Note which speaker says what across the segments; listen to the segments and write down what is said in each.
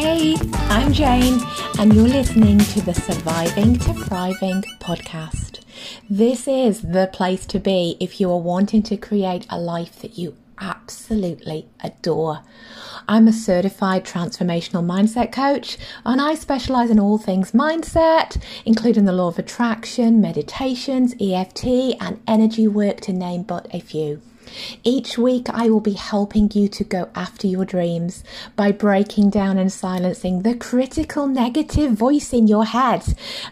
Speaker 1: Hey, I'm Jane, and you're listening to the Surviving to Thriving podcast. This is the place to be if you are wanting to create a life that you absolutely adore. I'm a certified transformational mindset coach and I specialize in all things mindset, including the law of attraction, meditations, EFT, and energy work, to name but a few. Each week, I will be helping you to go after your dreams by breaking down and silencing the critical negative voice in your head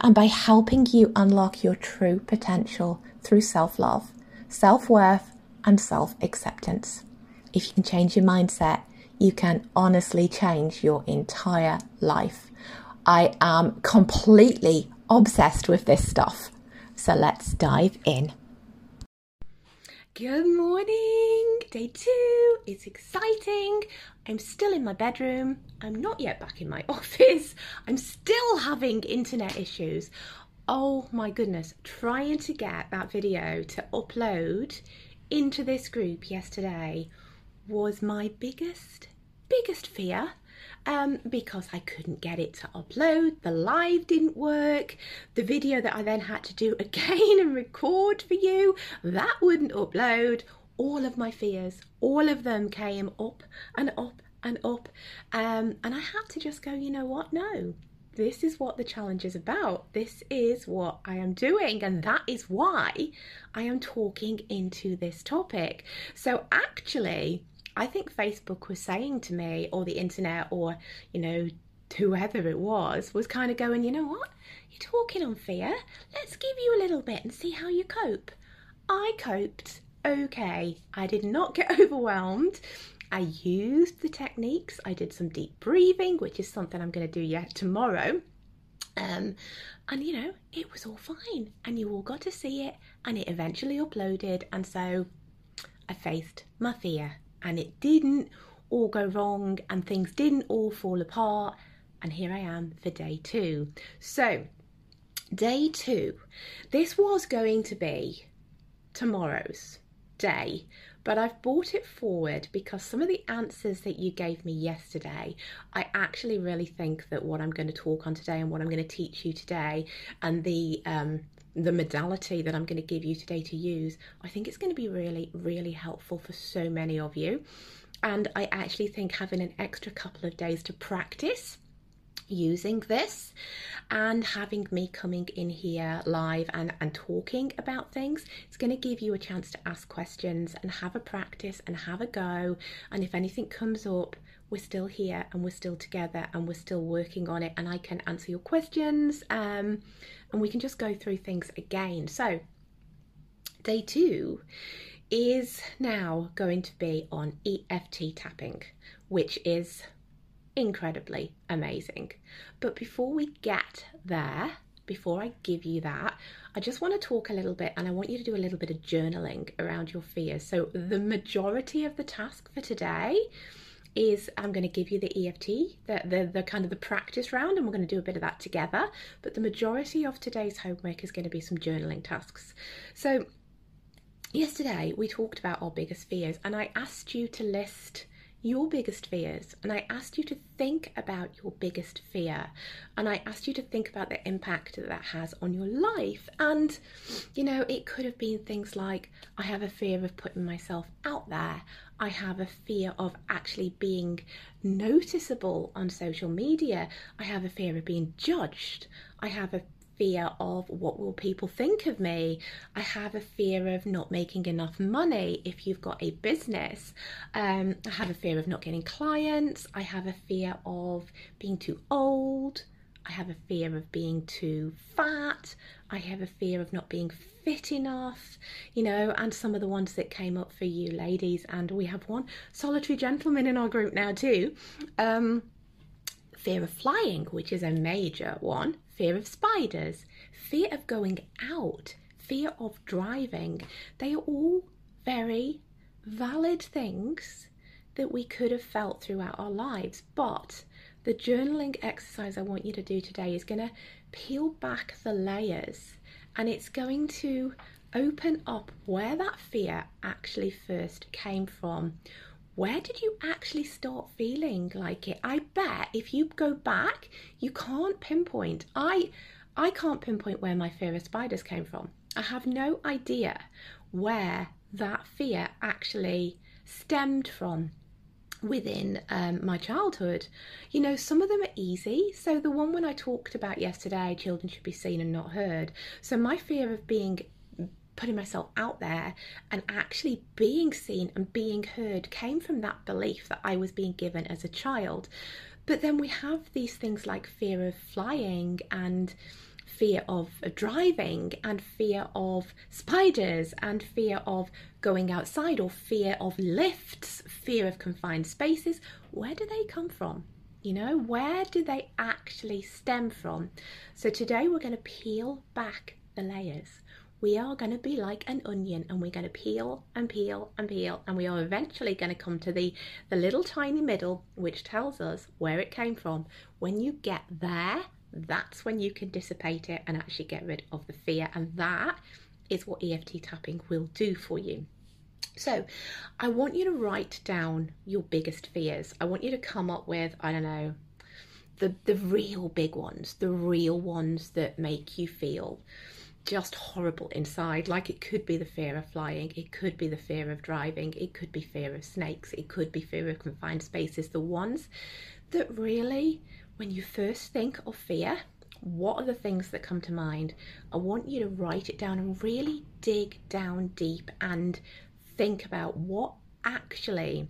Speaker 1: and by helping you unlock your true potential through self love, self worth, and self acceptance. If you can change your mindset, you can honestly change your entire life. I am completely obsessed with this stuff. So let's dive in. Good morning, day two. It's exciting. I'm still in my bedroom. I'm not yet back in my office. I'm still having internet issues. Oh my goodness, trying to get that video to upload into this group yesterday was my biggest, biggest fear. Um, because I couldn't get it to upload, the live didn't work, the video that I then had to do again and record for you, that wouldn't upload. All of my fears, all of them came up and up and up. Um, and I had to just go, you know what? No, this is what the challenge is about. This is what I am doing, and that is why I am talking into this topic. So, actually, I think Facebook was saying to me, or the internet, or, you know, whoever it was, was kind of going, you know what? You're talking on fear. Let's give you a little bit and see how you cope. I coped okay. I did not get overwhelmed. I used the techniques. I did some deep breathing, which is something I'm going to do yet tomorrow. Um, and you know, it was all fine, and you all got to see it, and it eventually uploaded. And so I faced my fear and it didn't all go wrong and things didn't all fall apart. And here I am for day two. So, day two, this was going to be tomorrow's day, but I've brought it forward because some of the answers that you gave me yesterday, I actually really think that what I'm going to talk on today and what I'm going to teach you today and the um, the modality that I'm going to give you today to use, I think it's going to be really, really helpful for so many of you. And I actually think having an extra couple of days to practice using this and having me coming in here live and, and talking about things it's going to give you a chance to ask questions and have a practice and have a go and if anything comes up we're still here and we're still together and we're still working on it and I can answer your questions um, and we can just go through things again. So, day two is now going to be on EFT tapping, which is incredibly amazing. But before we get there, before I give you that, I just want to talk a little bit and I want you to do a little bit of journaling around your fears. So, the majority of the task for today is I'm going to give you the EFT, the, the, the kind of the practice round, and we're going to do a bit of that together. But the majority of today's homework is going to be some journaling tasks. So, yesterday we talked about our biggest fears, and I asked you to list your biggest fears and I asked you to think about your biggest fear and I asked you to think about the impact that that has on your life. And you know it could have been things like I have a fear of putting myself out there. I have a fear of actually being noticeable on social media. I have a fear of being judged. I have a fear of what will people think of me. I have a fear of not making enough money if you've got a business. Um, I have a fear of not getting clients. I have a fear of being too old. I have a fear of being too fat. I have a fear of not being fit enough, you know, and some of the ones that came up for you ladies. And we have one solitary gentleman in our group now, too. Um, fear of flying, which is a major one, fear of spiders, fear of going out, fear of driving. They are all very valid things that we could have felt throughout our lives. But the journaling exercise I want you to do today is going to peel back the layers and it's going to open up where that fear actually first came from where did you actually start feeling like it? I bet if you go back, you can't pinpoint. I I can't pinpoint where my fear of spiders came from. I have no idea where that fear actually stemmed from within um, my childhood. You know, some of them are easy. So, the one when I talked about yesterday, children should be seen and not heard. So, my fear of being putting myself out there and actually being seen and being heard came from that belief that I was being given as a child. But then we have these things like fear of flying and fear of driving and fear of spiders and fear of going outside or fear of lifts, fear of confined spaces. Where do they come from? You know, where do they actually stem from? So today we're going to peel back the layers we are going to be like an onion and we're going to peel and peel and peel and we are eventually going to come to the the little tiny middle which tells us where it came from. When you get there that's when you can dissipate it and actually get rid of the fear and that is what EFT tapping will do for you. So I want you to write down your biggest fears. I want you to come up with I don't know the the real big ones the real ones that make you feel just horrible inside. Like it could be the fear of flying, it could be the fear of driving, it could be fear of snakes, it could be fear of confined spaces. The ones that really, when you first think of fear, what are the things that come to mind? I want you to write it down and really dig down deep and think about what actually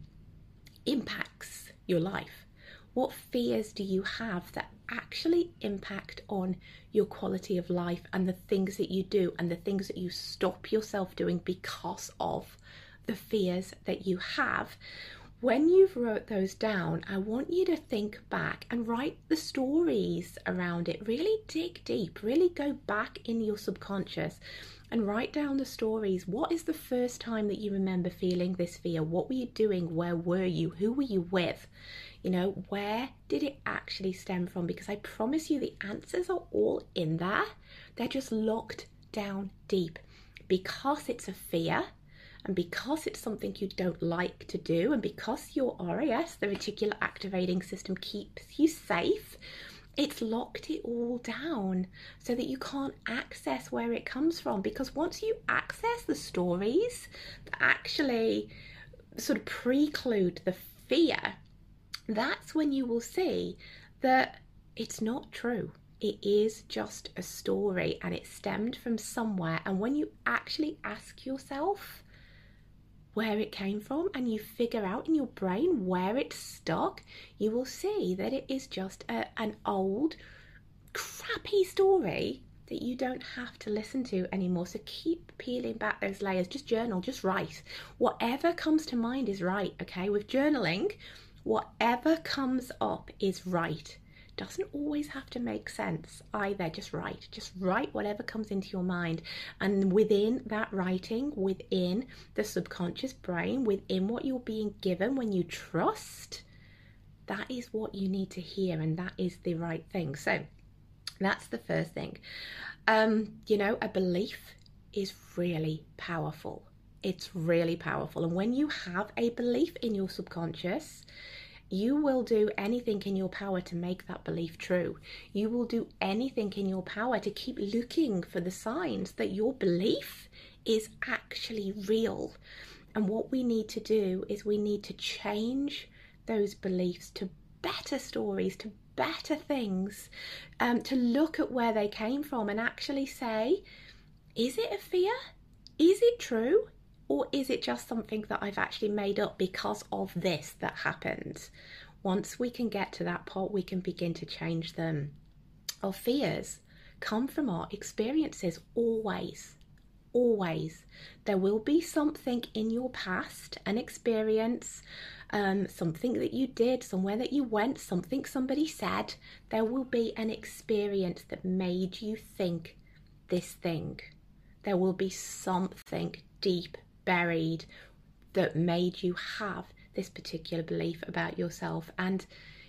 Speaker 1: impacts your life. What fears do you have that actually impact on your quality of life and the things that you do and the things that you stop yourself doing because of the fears that you have. When you've wrote those down, I want you to think back and write the stories around it. Really dig deep, really go back in your subconscious and write down the stories. What is the first time that you remember feeling this fear? What were you doing? Where were you? Who were you with? You know, where did it actually stem from? Because I promise you the answers are all in there. They're just locked down deep. Because it's a fear, and because it's something you don't like to do, and because your RAS, the reticular activating system, keeps you safe, it's locked it all down so that you can't access where it comes from. Because once you access the stories that actually sort of preclude the fear, that's when you will see that it's not true. It is just a story and it stemmed from somewhere. And when you actually ask yourself where it came from and you figure out in your brain where it's stuck, you will see that it is just a, an old, crappy story that you don't have to listen to anymore. So keep peeling back those layers. Just journal, just write. Whatever comes to mind is right, okay? With journaling, whatever comes up is right. Doesn't always have to make sense either. Just write. Just write whatever comes into your mind. And within that writing, within the subconscious brain, within what you're being given when you trust, that is what you need to hear and that is the right thing. So that's the first thing. Um, you know, a belief is really powerful. It's really powerful. And when you have a belief in your subconscious, you will do anything in your power to make that belief true. You will do anything in your power to keep looking for the signs that your belief is actually real. And what we need to do is we need to change those beliefs to better stories, to better things, um, to look at where they came from and actually say, is it a fear? Is it true? Or is it just something that I've actually made up because of this that happened? Once we can get to that part, we can begin to change them. Our fears come from our experiences always. Always. There will be something in your past, an experience, um, something that you did, somewhere that you went, something somebody said. There will be an experience that made you think this thing. There will be something deep buried that made you have this particular belief about yourself. And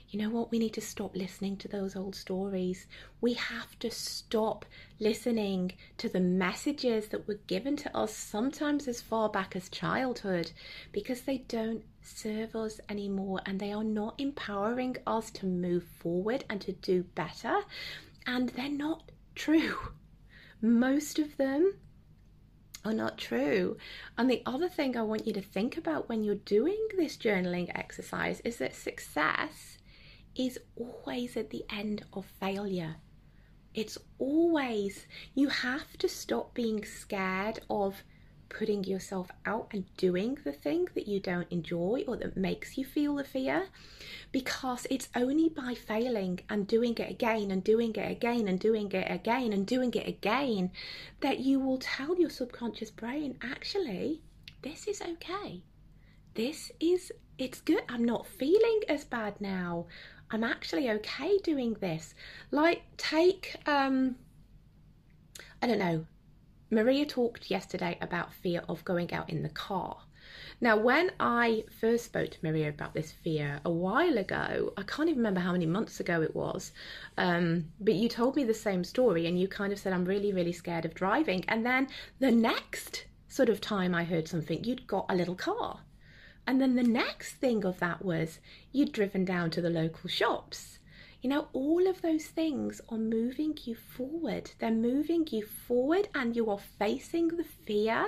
Speaker 1: you know what? We need to stop listening to those old stories. We have to stop listening to the messages that were given to us sometimes as far back as childhood because they don't serve us anymore and they are not empowering us to move forward and to do better. And they're not true. Most of them are not true. And the other thing I want you to think about when you're doing this journaling exercise is that success is always at the end of failure. It's always, you have to stop being scared of putting yourself out and doing the thing that you don't enjoy or that makes you feel the fear because it's only by failing and doing it again and doing it again and doing it again and doing it again that you will tell your subconscious brain actually this is okay. This is it's good. I'm not feeling as bad now. I'm actually okay doing this. Like take um i don't know Maria talked yesterday about fear of going out in the car. Now, when I first spoke to Maria about this fear a while ago, I can't even remember how many months ago it was, um, but you told me the same story and you kind of said, I'm really, really scared of driving. And then the next sort of time I heard something, you'd got a little car. And then the next thing of that was you'd driven down to the local shops. You know, all of those things are moving you forward. They're moving you forward, and you are facing the fear,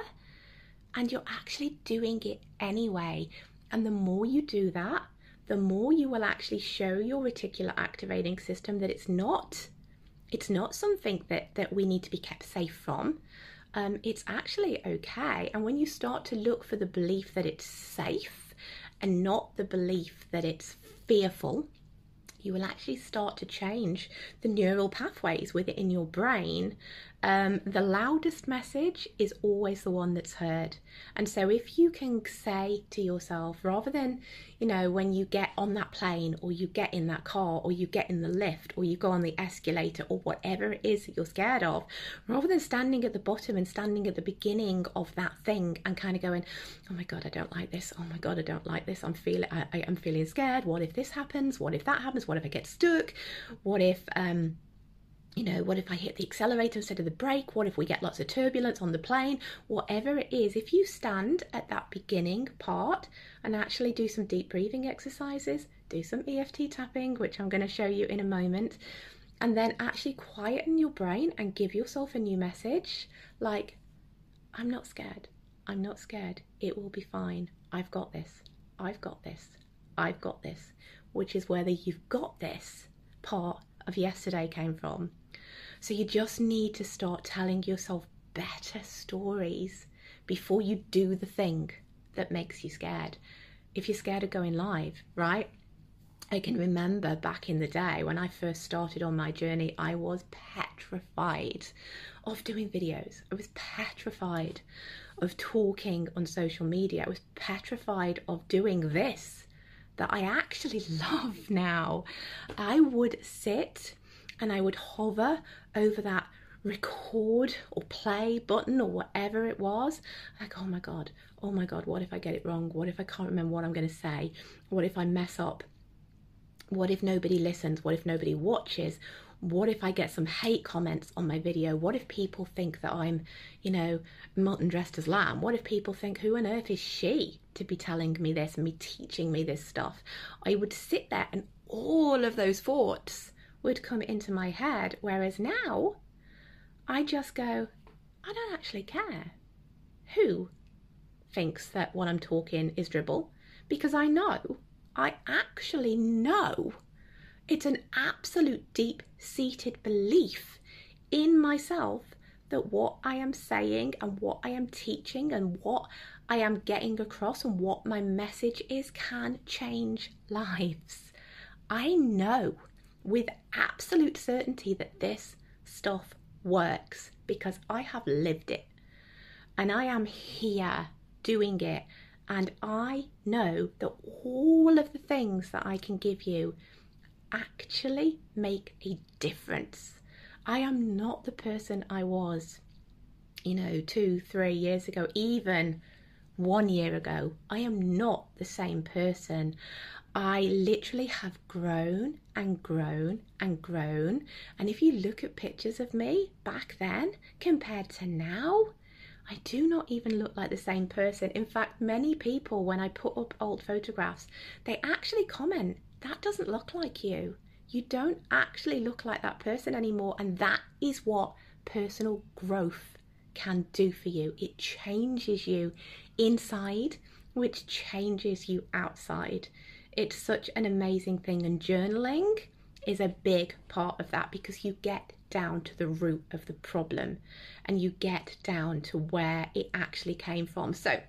Speaker 1: and you're actually doing it anyway. And the more you do that, the more you will actually show your reticular activating system that it's not it's not something that that we need to be kept safe from um, it's actually okay and when you start to look for the belief that it's safe and not the belief that it's fearful you will actually start to change the neural pathways within your brain um, the loudest message is always the one that's heard. And so, if you can say to yourself, rather than, you know, when you get on that plane or you get in that car or you get in the lift or you go on the escalator or whatever it is that you're scared of, rather than standing at the bottom and standing at the beginning of that thing and kind of going, oh my God, I don't like this. Oh my God, I don't like this. I'm feeling, I, I, am feeling scared. What if this happens? What if that happens? What if I get stuck? What if, um, you know, what if I hit the accelerator instead of the brake? What if we get lots of turbulence on the plane? Whatever it is, if you stand at that beginning part and actually do some deep breathing exercises, do some EFT tapping, which I'm going to show you in a moment, and then actually quieten your brain and give yourself a new message like, I'm not scared. I'm not scared. It will be fine. I've got this. I've got this. I've got this. Which is where the you've got this part of yesterday came from. So you just need to start telling yourself better stories before you do the thing that makes you scared. If you're scared of going live, right? I can remember back in the day when I first started on my journey, I was petrified of doing videos. I was petrified of talking on social media. I was petrified of doing this that I actually love now. I would sit and I would hover over that record or play button or whatever it was. Like, oh my God, oh my God, what if I get it wrong? What if I can't remember what I'm going to say? What if I mess up? What if nobody listens? What if nobody watches? What if I get some hate comments on my video? What if people think that I'm, you know, mutton dressed as lamb? What if people think, who on earth is she to be telling me this and me teaching me this stuff? I would sit there and all of those thoughts would come into my head. Whereas now, I just go, I don't actually care who thinks that what I'm talking is dribble because I know, I actually know it's an absolute deep seated belief in myself that what I am saying and what I am teaching and what I am getting across and what my message is can change lives. I know with absolute certainty that this stuff works because I have lived it and I am here doing it. And I know that all of the things that I can give you actually make a difference. I am not the person I was, you know, two, three years ago, even one year ago. I am not the same person. I literally have grown and grown and grown. And if you look at pictures of me back then compared to now, I do not even look like the same person. In fact, many people, when I put up old photographs, they actually comment, that doesn't look like you. You don't actually look like that person anymore. And that is what personal growth can do for you. It changes you inside, which changes you outside. It's such an amazing thing. And journaling is a big part of that because you get down to the root of the problem and you get down to where it actually came from. So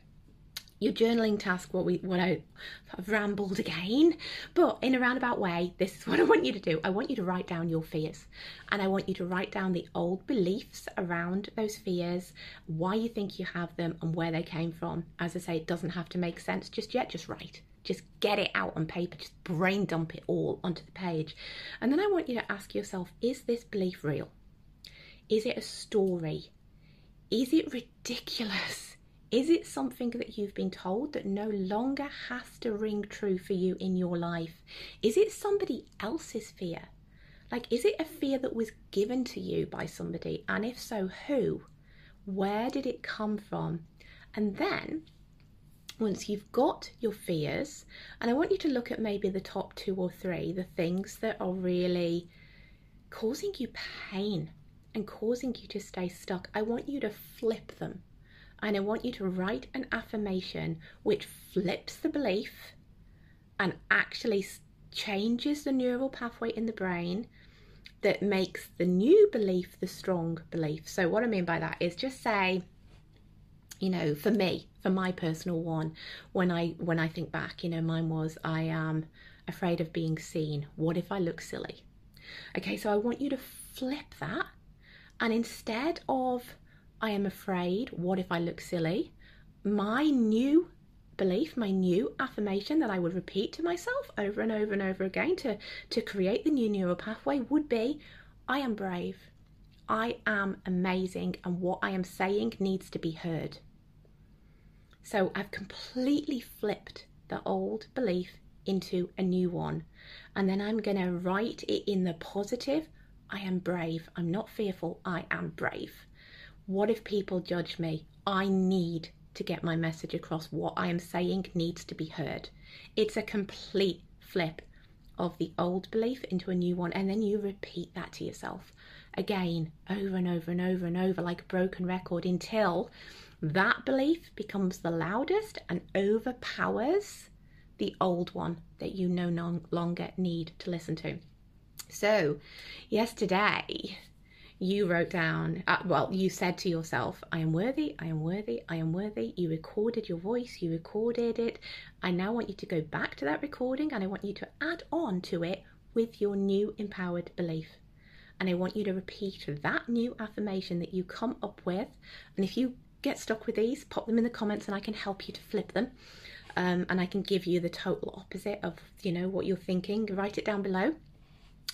Speaker 1: your journaling task, what we what I have rambled again, but in a roundabout way, this is what I want you to do. I want you to write down your fears and I want you to write down the old beliefs around those fears, why you think you have them and where they came from. As I say, it doesn't have to make sense just yet, just write. Just get it out on paper, just brain dump it all onto the page. And then I want you to ask yourself is this belief real? Is it a story? Is it ridiculous? Is it something that you've been told that no longer has to ring true for you in your life? Is it somebody else's fear? Like, is it a fear that was given to you by somebody? And if so, who? Where did it come from? And then once you've got your fears, and I want you to look at maybe the top two or three, the things that are really causing you pain and causing you to stay stuck, I want you to flip them. And I want you to write an affirmation which flips the belief and actually changes the neural pathway in the brain that makes the new belief the strong belief. So, what I mean by that is just say, you know, for me, for my personal one, when I when I think back, you know, mine was I am afraid of being seen. What if I look silly? Okay, so I want you to flip that and instead of I am afraid, what if I look silly? My new belief, my new affirmation that I would repeat to myself over and over and over again to, to create the new neural pathway would be I am brave. I am amazing, and what I am saying needs to be heard. So I've completely flipped the old belief into a new one. And then I'm going to write it in the positive. I am brave. I'm not fearful. I am brave. What if people judge me? I need to get my message across. What I am saying needs to be heard. It's a complete flip of the old belief into a new one. And then you repeat that to yourself again, over and over and over and over, like a broken record until that belief becomes the loudest and overpowers the old one that you no longer need to listen to. So, yesterday, you wrote down, uh, well, you said to yourself, I am worthy, I am worthy, I am worthy. You recorded your voice, you recorded it. I now want you to go back to that recording and I want you to add on to it with your new empowered belief. And I want you to repeat that new affirmation that you come up with. And if you get stuck with these, pop them in the comments and I can help you to flip them. Um, and I can give you the total opposite of, you know, what you're thinking. Write it down below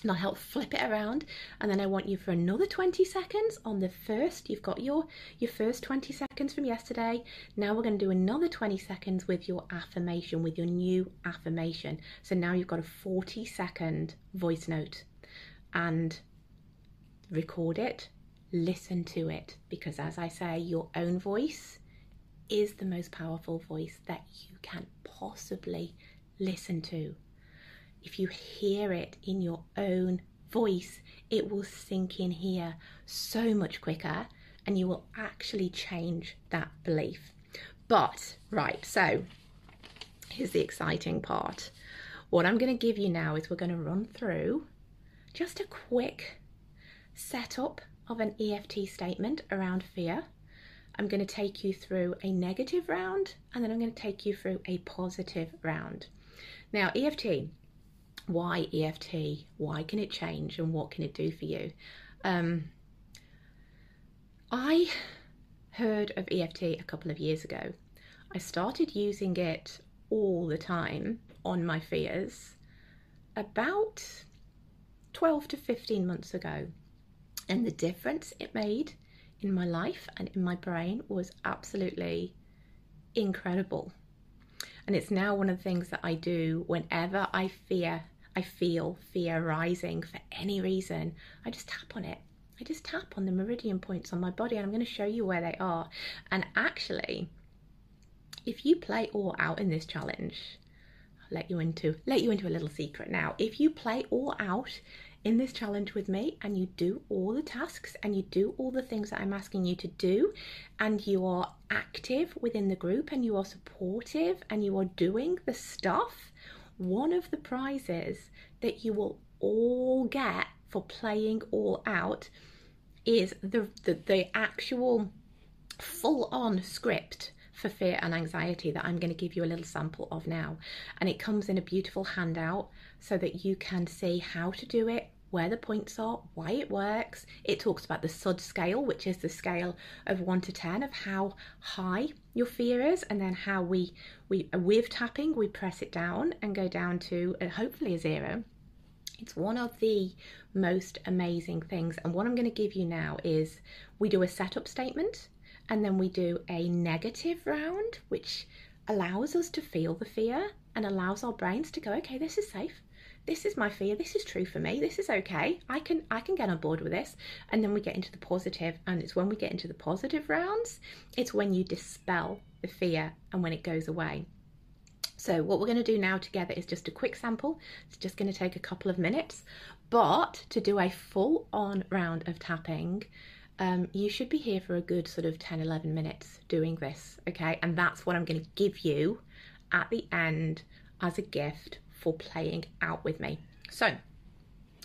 Speaker 1: and I'll help flip it around. And then I want you for another 20 seconds on the first. You've got your, your first 20 seconds from yesterday. Now we're going to do another 20 seconds with your affirmation, with your new affirmation. So now you've got a 40 second voice note and record it listen to it because, as I say, your own voice is the most powerful voice that you can possibly listen to. If you hear it in your own voice, it will sink in here so much quicker and you will actually change that belief. But, right, so here's the exciting part. What I'm going to give you now is we're going to run through just a quick setup of an EFT statement around fear. I'm going to take you through a negative round and then I'm going to take you through a positive round. Now, EFT, why EFT? Why can it change and what can it do for you? Um, I heard of EFT a couple of years ago. I started using it all the time on my fears about 12 to 15 months ago. And the difference it made in my life and in my brain was absolutely incredible. And it's now one of the things that I do whenever I fear, I feel fear rising for any reason. I just tap on it I just tap on the meridian points on my body and I'm going to show you where they are. And actually, if you play all out in this challenge, I'll let you into let you into a little secret now. If you play all out in this challenge with me and you do all the tasks and you do all the things that I'm asking you to do and you are active within the group and you are supportive and you are doing the stuff, one of the prizes that you will all get for playing all out is the, the, the actual full on script for fear and anxiety that I'm going to give you a little sample of now. And it comes in a beautiful handout so that you can see how to do it, where the points are, why it works. It talks about the SUD scale, which is the scale of 1 to 10 of how high your fear is, and then how we, we with tapping, we press it down and go down to uh, hopefully a zero. It's one of the most amazing things. And what I'm going to give you now is we do a setup statement and then we do a negative round, which allows us to feel the fear and allows our brains to go, okay, this is safe. This is my fear. This is true for me. This is okay. I can I can get on board with this. And then we get into the positive, and it's when we get into the positive rounds, it's when you dispel the fear and when it goes away. So what we're going to do now together is just a quick sample. It's just going to take a couple of minutes, but to do a full on round of tapping, um, you should be here for a good sort of 10, 11 minutes doing this, okay? And that's what I'm going to give you at the end as a gift for playing out with me. So,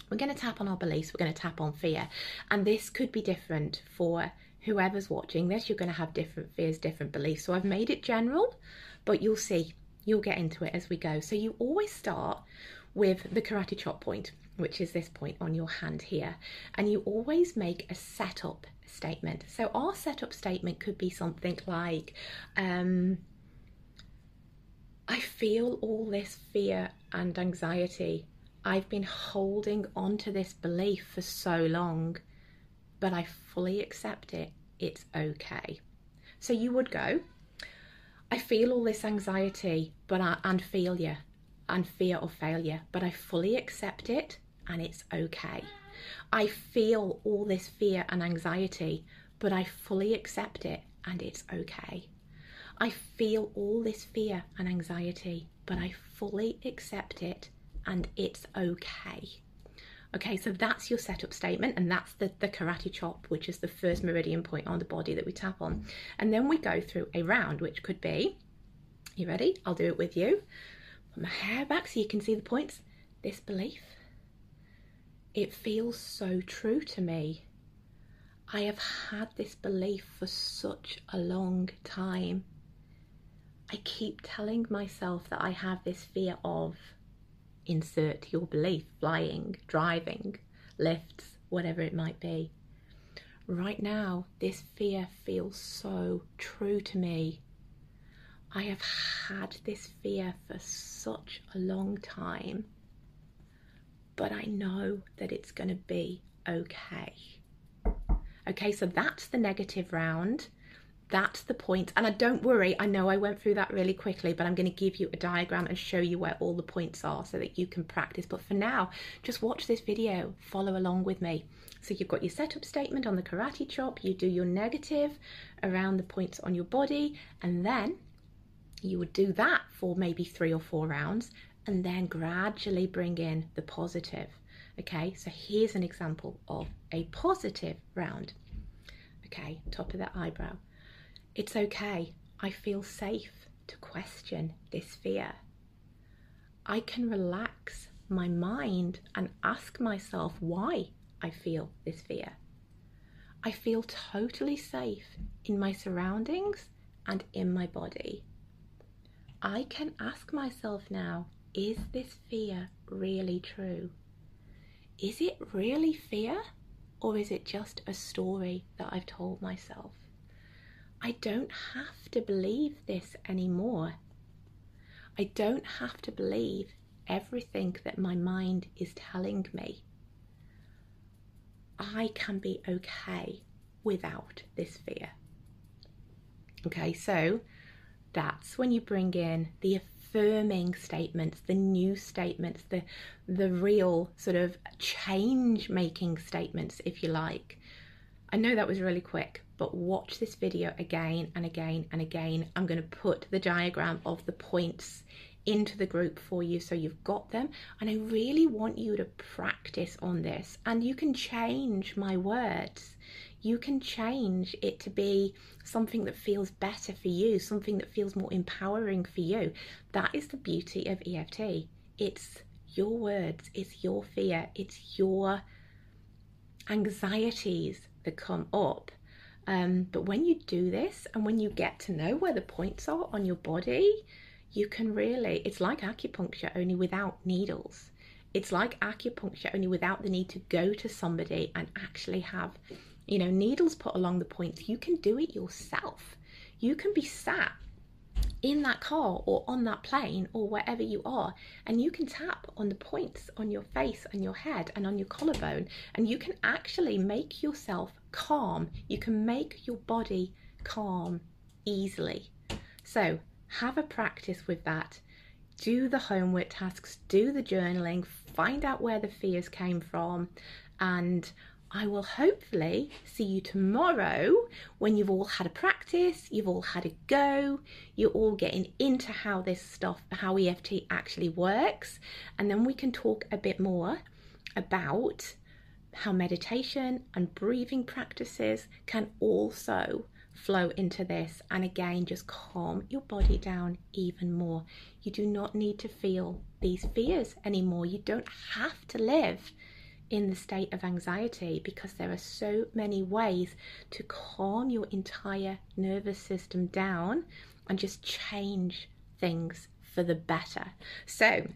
Speaker 1: we're going to tap on our beliefs, we're going to tap on fear, and this could be different for whoever's watching this. You're going to have different fears, different beliefs. So, I've made it general, but you'll see, you'll get into it as we go. So, you always start with the karate chop point which is this point on your hand here. And you always make a setup statement. So our setup statement could be something like, um, I feel all this fear and anxiety. I've been holding on to this belief for so long, but I fully accept it. It's okay. So you would go, I feel all this anxiety but I, and failure and fear of failure, but I fully accept it and it's okay. I feel all this fear and anxiety, but I fully accept it and it's okay. I feel all this fear and anxiety, but I fully accept it and it's okay. Okay, so that's your setup statement, and that's the, the karate chop, which is the first meridian point on the body that we tap on. And then we go through a round, which could be, you ready? I'll do it with you. Put my hair back so you can see the points. This belief, it feels so true to me. I have had this belief for such a long time. I keep telling myself that I have this fear of insert your belief, flying, driving, lifts, whatever it might be. Right now, this fear feels so true to me. I have had this fear for such a long time but I know that it's going to be okay. Okay, so that's the negative round. That's the point. And I don't worry, I know I went through that really quickly, but I'm going to give you a diagram and show you where all the points are so that you can practice. But for now, just watch this video, follow along with me. So you've got your setup statement on the karate chop, you do your negative around the points on your body, and then you would do that for maybe three or four rounds and then gradually bring in the positive. Okay, so here's an example of a positive round. Okay, top of the eyebrow. It's okay. I feel safe to question this fear. I can relax my mind and ask myself why I feel this fear. I feel totally safe in my surroundings and in my body. I can ask myself now is this fear really true? Is it really fear or is it just a story that I've told myself? I don't have to believe this anymore. I don't have to believe everything that my mind is telling me. I can be okay without this fear. Okay, so that's when you bring in the affirming statements, the new statements, the the real sort of change making statements, if you like. I know that was really quick, but watch this video again and again and again. I'm going to put the diagram of the points into the group for you so you've got them and I really want you to practice on this and you can change my words you can change it to be something that feels better for you something that feels more empowering for you. That is the beauty of EFT it's your words it's your fear it's your anxieties that come up. Um, but when you do this and when you get to know where the points are on your body you can really, it's like acupuncture only without needles. It's like acupuncture only without the need to go to somebody and actually have, you know, needles put along the points. You can do it yourself. You can be sat in that car or on that plane or wherever you are and you can tap on the points on your face and your head and on your collarbone and you can actually make yourself calm you can make your body calm easily so have a practice with that. Do the homework tasks, do the journaling, find out where the fears came from, and I will hopefully see you tomorrow when you've all had a practice, you've all had a go, you're all getting into how this stuff, how EFT actually works, and then we can talk a bit more about how meditation and breathing practices can also flow into this. And again just calm your body down even more. You do not need to feel these fears anymore. You don't have to live in the state of anxiety because there are so many ways to calm your entire nervous system down and just change things for the better so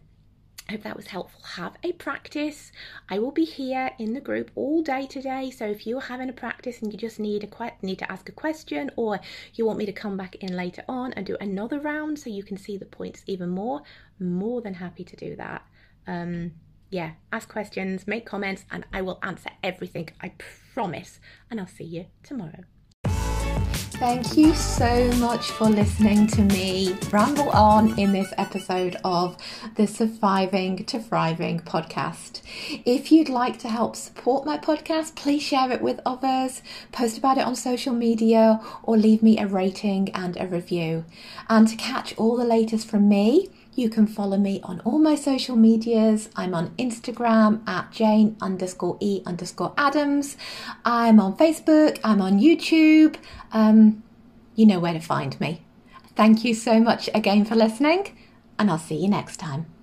Speaker 1: I hope that was helpful. Have a practice. I will be here in the group all day today. So if you're having a practice and you just need a que- need to ask a question, or you want me to come back in later on and do another round so you can see the points even more, more than happy to do that. Um, yeah, ask questions, make comments, and I will answer everything. I promise. And I'll see you tomorrow. Thank you so much for listening to me ramble on in this episode of the Surviving to Thriving podcast. If you'd like to help support my podcast, please share it with others, post about it on social media, or leave me a rating and a review. And to catch all the latest from me, you can follow me on all my social medias. I'm on Instagram at Jane underscore E underscore Adams. I'm on Facebook. I'm on YouTube. Um, you know where to find me. Thank you so much again for listening, and I'll see you next time.